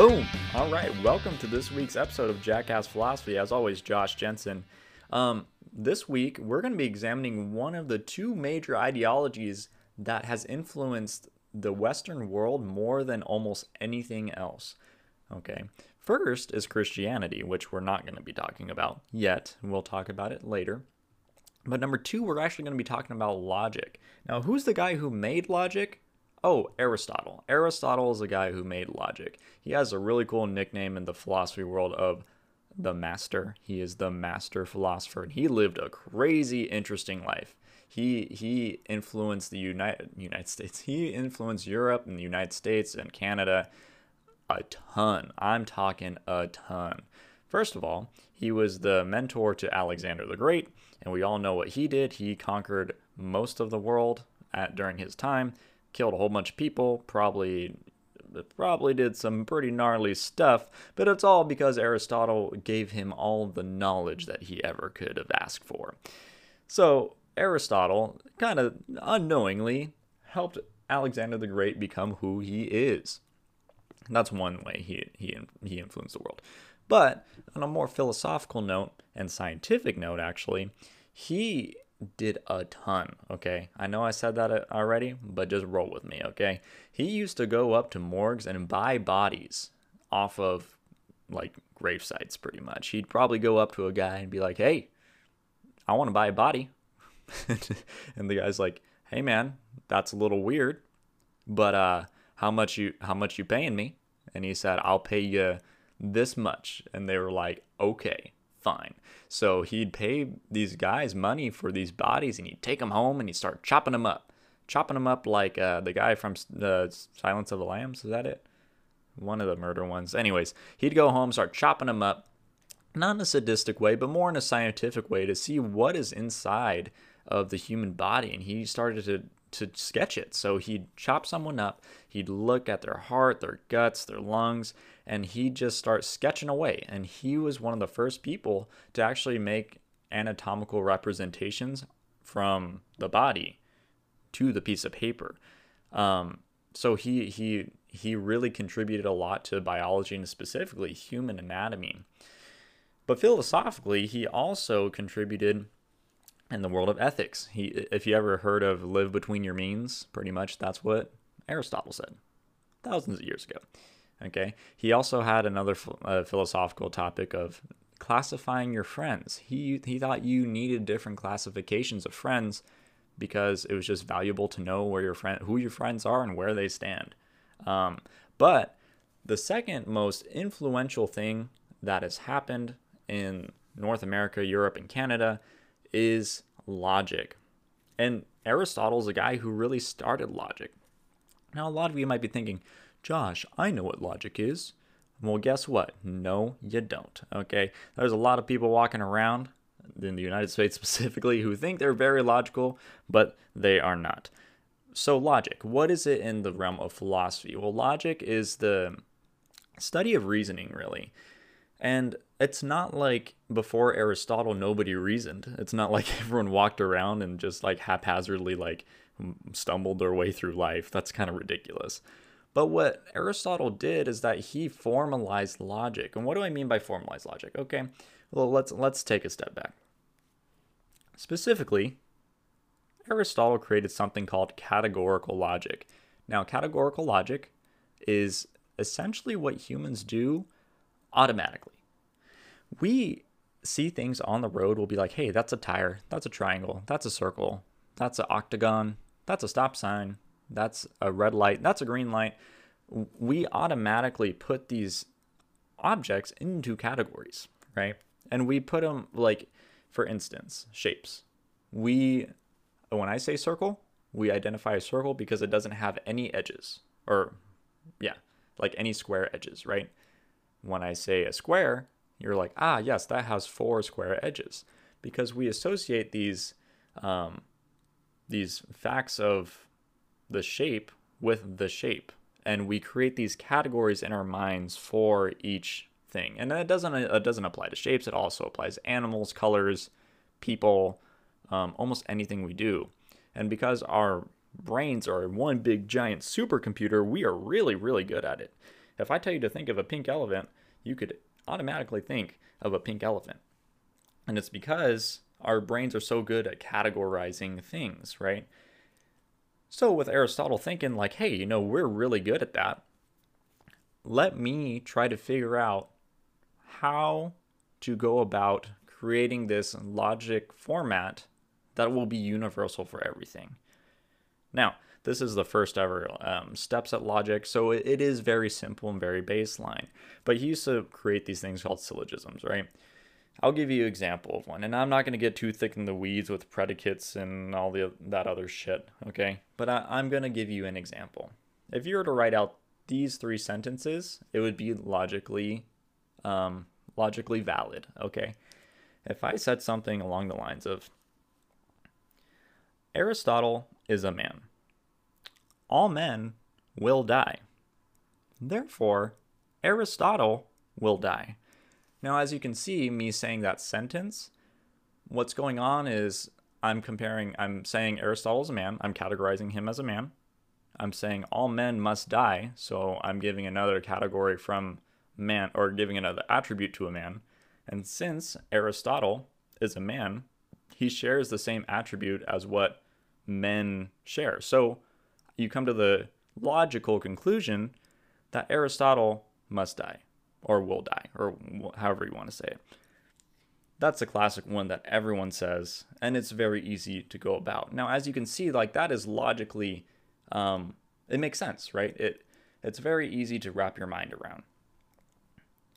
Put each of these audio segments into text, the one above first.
Boom! All right, welcome to this week's episode of Jackass Philosophy. As always, Josh Jensen. Um, this week, we're going to be examining one of the two major ideologies that has influenced the Western world more than almost anything else. Okay, first is Christianity, which we're not going to be talking about yet. We'll talk about it later. But number two, we're actually going to be talking about logic. Now, who's the guy who made logic? Oh, Aristotle. Aristotle is a guy who made logic. He has a really cool nickname in the philosophy world of the master. He is the master philosopher, and he lived a crazy, interesting life. He he influenced the United United States. He influenced Europe and the United States and Canada a ton. I'm talking a ton. First of all, he was the mentor to Alexander the Great, and we all know what he did. He conquered most of the world at during his time killed a whole bunch of people, probably probably did some pretty gnarly stuff, but it's all because Aristotle gave him all the knowledge that he ever could have asked for. So, Aristotle kind of unknowingly helped Alexander the Great become who he is. That's one way he, he, he influenced the world. But on a more philosophical note and scientific note, actually, he did a ton, okay? I know I said that uh, already, but just roll with me, okay? He used to go up to morgues and buy bodies off of like grave sites pretty much. He'd probably go up to a guy and be like, "Hey, I want to buy a body." and the guy's like, "Hey man, that's a little weird, but uh how much you how much you paying me?" And he said, "I'll pay you this much." And they were like, "Okay." Fine. So he'd pay these guys money for these bodies and he'd take them home and he'd start chopping them up. Chopping them up like uh, the guy from the Silence of the Lambs. Is that it? One of the murder ones. Anyways, he'd go home, start chopping them up, not in a sadistic way, but more in a scientific way to see what is inside of the human body. And he started to to sketch it. So he'd chop someone up, he'd look at their heart, their guts, their lungs, and he'd just starts sketching away. And he was one of the first people to actually make anatomical representations from the body to the piece of paper. Um, so he he he really contributed a lot to biology and specifically human anatomy. But philosophically, he also contributed in the world of ethics. He, if you ever heard of live between your means, pretty much that's what Aristotle said thousands of years ago. Okay. He also had another uh, philosophical topic of classifying your friends. He he thought you needed different classifications of friends because it was just valuable to know where your friend, who your friends are, and where they stand. Um, but the second most influential thing that has happened in North America, Europe, and Canada is logic. And Aristotle's a guy who really started logic. Now, a lot of you might be thinking, Josh, I know what logic is. Well, guess what? No, you don't. Okay. There's a lot of people walking around in the United States specifically who think they're very logical, but they are not. So, logic, what is it in the realm of philosophy? Well, logic is the study of reasoning, really. And it's not like before Aristotle, nobody reasoned. It's not like everyone walked around and just like haphazardly like stumbled their way through life. That's kind of ridiculous. But what Aristotle did is that he formalized logic. And what do I mean by formalized logic? Okay, well let's let's take a step back. Specifically, Aristotle created something called categorical logic. Now, categorical logic is essentially what humans do automatically. We see things on the road, we'll be like, hey, that's a tire, that's a triangle, that's a circle, that's an octagon, that's a stop sign, that's a red light, that's a green light. We automatically put these objects into categories, right? And we put them like, for instance, shapes. We, when I say circle, we identify a circle because it doesn't have any edges, or yeah, like any square edges, right? When I say a square, you're like, ah, yes, that has four square edges, because we associate these um, these facts of the shape with the shape, and we create these categories in our minds for each thing. And it doesn't it doesn't apply to shapes; it also applies to animals, colors, people, um, almost anything we do. And because our brains are one big giant supercomputer, we are really really good at it. If I tell you to think of a pink elephant, you could automatically think of a pink elephant. And it's because our brains are so good at categorizing things, right? So with Aristotle thinking like, hey, you know, we're really good at that. Let me try to figure out how to go about creating this logic format that will be universal for everything. Now, this is the first ever um, steps at logic, so it, it is very simple and very baseline. But he used to create these things called syllogisms, right? I'll give you an example of one, and I'm not going to get too thick in the weeds with predicates and all the that other shit, okay? But I, I'm going to give you an example. If you were to write out these three sentences, it would be logically, um, logically valid, okay? If I said something along the lines of, Aristotle is a man. All men will die. Therefore, Aristotle will die. Now, as you can see, me saying that sentence, what's going on is I'm comparing, I'm saying Aristotle is a man, I'm categorizing him as a man. I'm saying all men must die, so I'm giving another category from man, or giving another attribute to a man. And since Aristotle is a man, he shares the same attribute as what men share. So you come to the logical conclusion that Aristotle must die or will die, or however you want to say it. That's a classic one that everyone says, and it's very easy to go about. Now, as you can see, like that is logically, um, it makes sense, right? It it's very easy to wrap your mind around.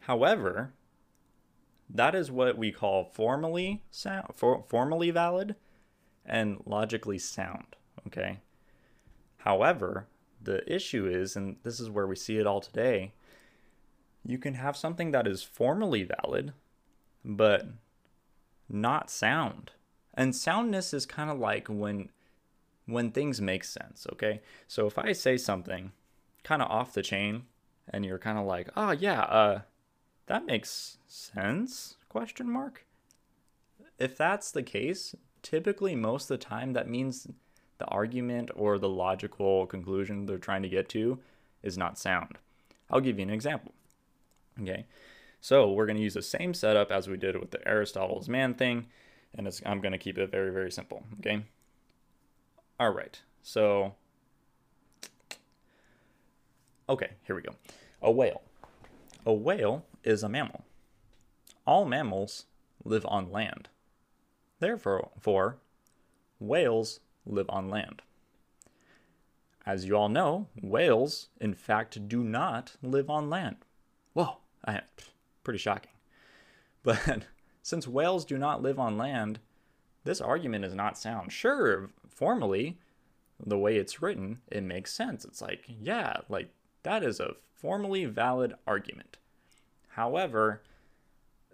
However, that is what we call formally sound, for, formally valid and logically sound. Okay. However, the issue is, and this is where we see it all today, you can have something that is formally valid, but not sound. And soundness is kind of like when when things make sense, okay? So if I say something kind of off the chain and you're kind of like, "Oh yeah, uh that makes sense?" question mark. If that's the case, typically most of the time that means the argument or the logical conclusion they're trying to get to is not sound. I'll give you an example. Okay, so we're going to use the same setup as we did with the Aristotle's man thing, and I'm going to keep it very, very simple. Okay, all right, so okay, here we go. A whale. A whale is a mammal. All mammals live on land. Therefore, whales live on land. As you all know, whales, in fact, do not live on land. Whoa, I, pretty shocking. But since whales do not live on land, this argument is not sound. Sure, formally, the way it's written, it makes sense. It's like, yeah, like that is a formally valid argument. However,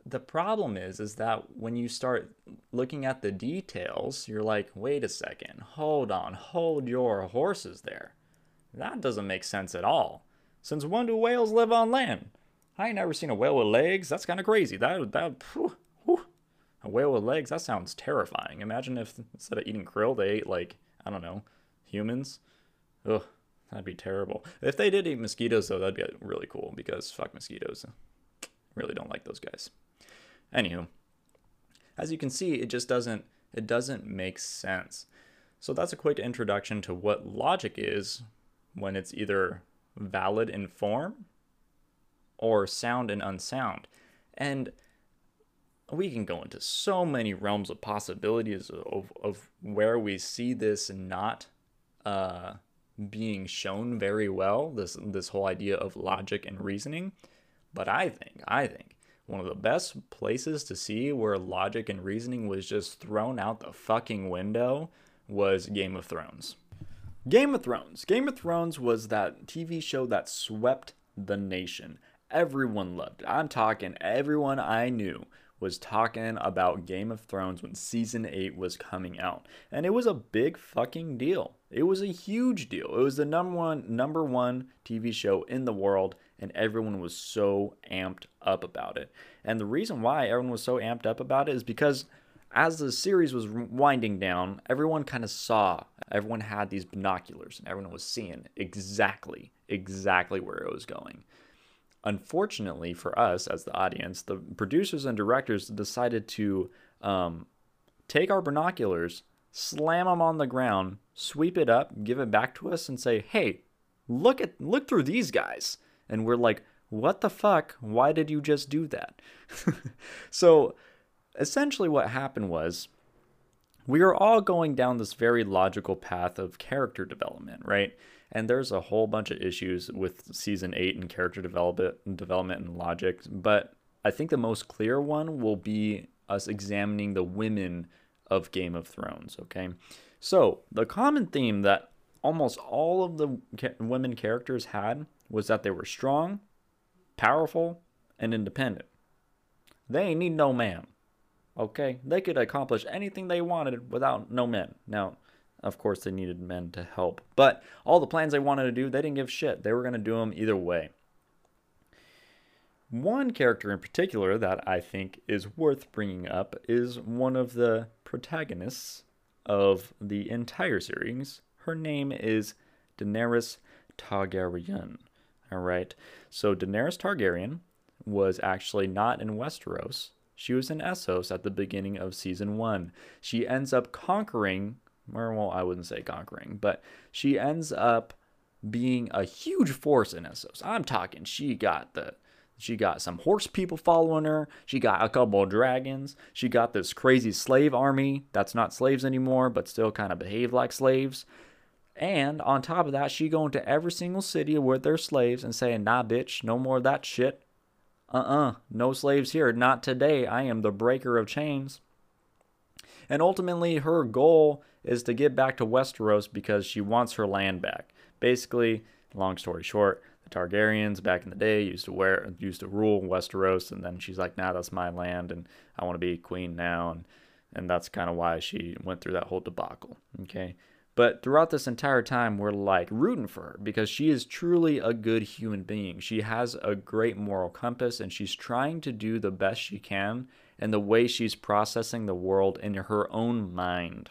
the problem is is that when you start looking at the details, you're like, wait a second, hold on, hold your horses there. That doesn't make sense at all. Since when do whales live on land? I ain't never seen a whale with legs. That's kind of crazy. That that whew, whew. a whale with legs. That sounds terrifying. Imagine if instead of eating krill, they ate like I don't know humans. Ugh, that'd be terrible. If they did eat mosquitoes though, that'd be really cool because fuck mosquitoes. Really don't like those guys. Anywho, as you can see, it just doesn't it doesn't make sense. So that's a quick introduction to what logic is when it's either valid in form or sound and unsound. And we can go into so many realms of possibilities of, of where we see this not uh, being shown very well, this this whole idea of logic and reasoning. But I think, I think one of the best places to see where logic and reasoning was just thrown out the fucking window was Game of Thrones. Game of Thrones. Game of Thrones was that TV show that swept the nation. Everyone loved it. I'm talking everyone I knew was talking about Game of Thrones when season 8 was coming out. And it was a big fucking deal. It was a huge deal. It was the number one number 1 TV show in the world and everyone was so amped up about it. And the reason why everyone was so amped up about it is because as the series was winding down, everyone kind of saw, everyone had these binoculars, and everyone was seeing exactly, exactly where it was going. Unfortunately for us as the audience, the producers and directors decided to um, take our binoculars, slam them on the ground, sweep it up, give it back to us, and say, "Hey, look at look through these guys." And we're like, "What the fuck? Why did you just do that?" so, essentially, what happened was we are all going down this very logical path of character development, right? And there's a whole bunch of issues with season eight and character development, development and logic. But I think the most clear one will be us examining the women of Game of Thrones. Okay, so the common theme that almost all of the women characters had was that they were strong, powerful, and independent. They need no man. Okay, they could accomplish anything they wanted without no men. Now, of course, they needed men to help, but all the plans they wanted to do, they didn't give shit. They were going to do them either way. One character in particular that I think is worth bringing up is one of the protagonists of the entire series. Her name is Daenerys Targaryen. All right. So Daenerys Targaryen was actually not in Westeros. She was in Essos at the beginning of season one. She ends up conquering, or well, I wouldn't say conquering, but she ends up being a huge force in Essos. I'm talking, she got the she got some horse people following her. She got a couple of dragons. She got this crazy slave army that's not slaves anymore, but still kind of behave like slaves. And on top of that, she going to every single city with their slaves and saying, nah, bitch, no more of that shit. Uh uh no slaves here. Not today. I am the breaker of chains. And ultimately, her goal is to get back to Westeros because she wants her land back. Basically, long story short, the Targaryens back in the day used to wear used to rule Westeros, and then she's like, "Nah, that's my land, and I want to be queen now," and and that's kind of why she went through that whole debacle. Okay, but throughout this entire time, we're like rooting for her because she is truly a good human being. She has a great moral compass, and she's trying to do the best she can in the way she's processing the world in her own mind.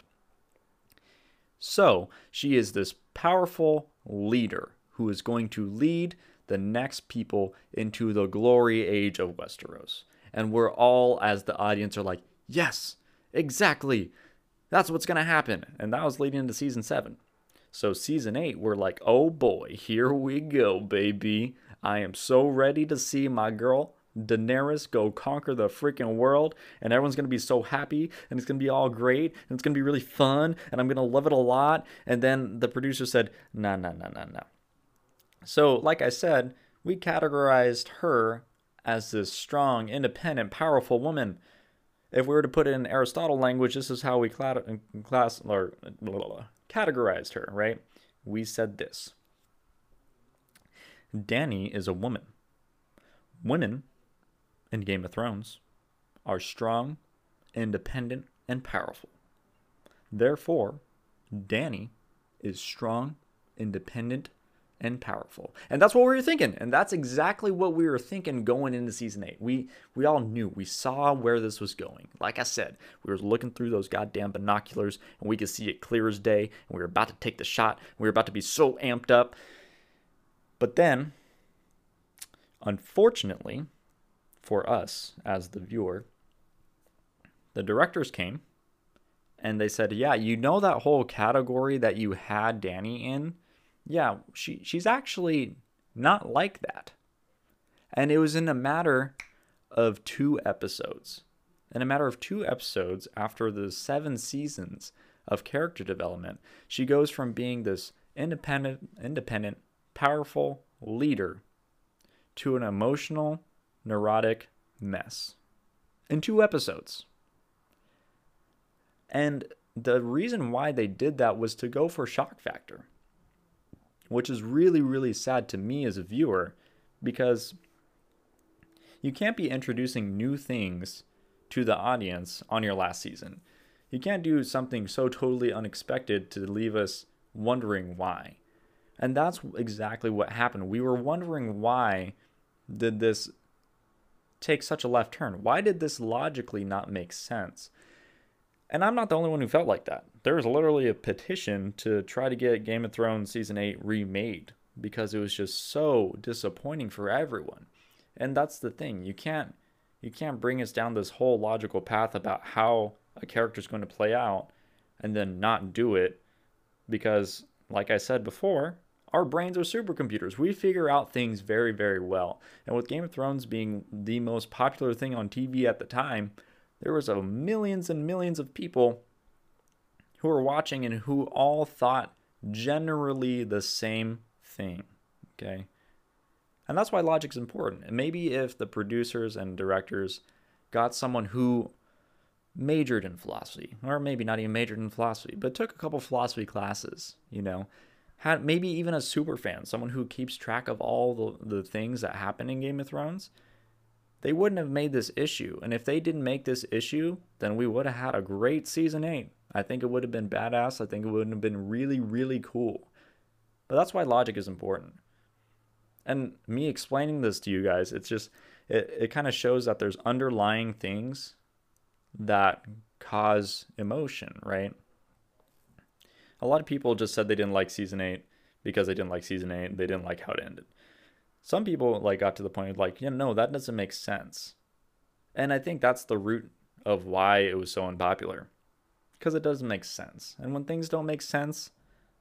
So she is this powerful leader who is going to lead the next people into the glory age of Westeros. And we're all, as the audience, are like, yes, exactly. That's what's going to happen. And that was leading into season seven. So, season eight, we're like, oh boy, here we go, baby. I am so ready to see my girl Daenerys go conquer the freaking world, and everyone's gonna be so happy, and it's gonna be all great, and it's gonna be really fun, and I'm gonna love it a lot. And then the producer said, no, no, no, no, no. So, like I said, we categorized her as this strong, independent, powerful woman. If we were to put it in Aristotle language, this is how we class or blah, blah, blah, categorized her, right? We said this Danny is a woman. Women in Game of Thrones are strong, independent, and powerful. Therefore, Danny is strong, independent, and powerful. And that's what we were thinking. And that's exactly what we were thinking going into season 8. We we all knew. We saw where this was going. Like I said, we were looking through those goddamn binoculars and we could see it clear as day. And we were about to take the shot. We were about to be so amped up. But then unfortunately for us as the viewer, the directors came and they said, "Yeah, you know that whole category that you had Danny in? yeah, she she's actually not like that. And it was in a matter of two episodes. In a matter of two episodes after the seven seasons of character development, she goes from being this independent independent, powerful leader to an emotional, neurotic mess. In two episodes. And the reason why they did that was to go for shock factor which is really, really sad to me as a viewer because you can't be introducing new things to the audience on your last season. You can't do something so totally unexpected to leave us wondering why. And that's exactly what happened. We were wondering why did this take such a left turn? Why did this logically not make sense? And I'm not the only one who felt like that. There was literally a petition to try to get Game of Thrones season 8 remade because it was just so disappointing for everyone. And that's the thing. You can't you can't bring us down this whole logical path about how a character is going to play out and then not do it because like I said before, our brains are supercomputers. We figure out things very, very well. And with Game of Thrones being the most popular thing on TV at the time, there was a millions and millions of people who were watching and who all thought generally the same thing. Okay. And that's why logic's important. And maybe if the producers and directors got someone who majored in philosophy, or maybe not even majored in philosophy, but took a couple philosophy classes, you know, had maybe even a super fan, someone who keeps track of all the, the things that happen in Game of Thrones, they wouldn't have made this issue. And if they didn't make this issue, then we would have had a great season eight. I think it would have been badass. I think it would have been really, really cool. But that's why logic is important. And me explaining this to you guys, it's just, it, it kind of shows that there's underlying things that cause emotion, right? A lot of people just said they didn't like season eight because they didn't like season eight. They didn't like how it ended. Some people like got to the point of like, you yeah, no, that doesn't make sense. And I think that's the root of why it was so unpopular. Because it doesn't make sense. And when things don't make sense,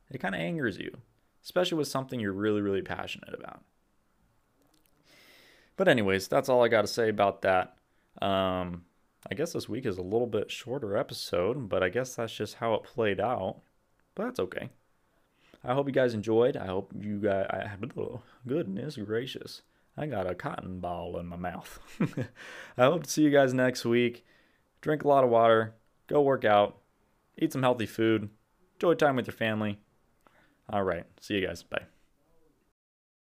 it kind of angers you, especially with something you're really, really passionate about. But, anyways, that's all I got to say about that. Um, I guess this week is a little bit shorter episode, but I guess that's just how it played out. But that's okay. I hope you guys enjoyed. I hope you guys. I, goodness gracious. I got a cotton ball in my mouth. I hope to see you guys next week. Drink a lot of water. Go work out. Eat some healthy food. Enjoy time with your family. All right. See you guys. Bye.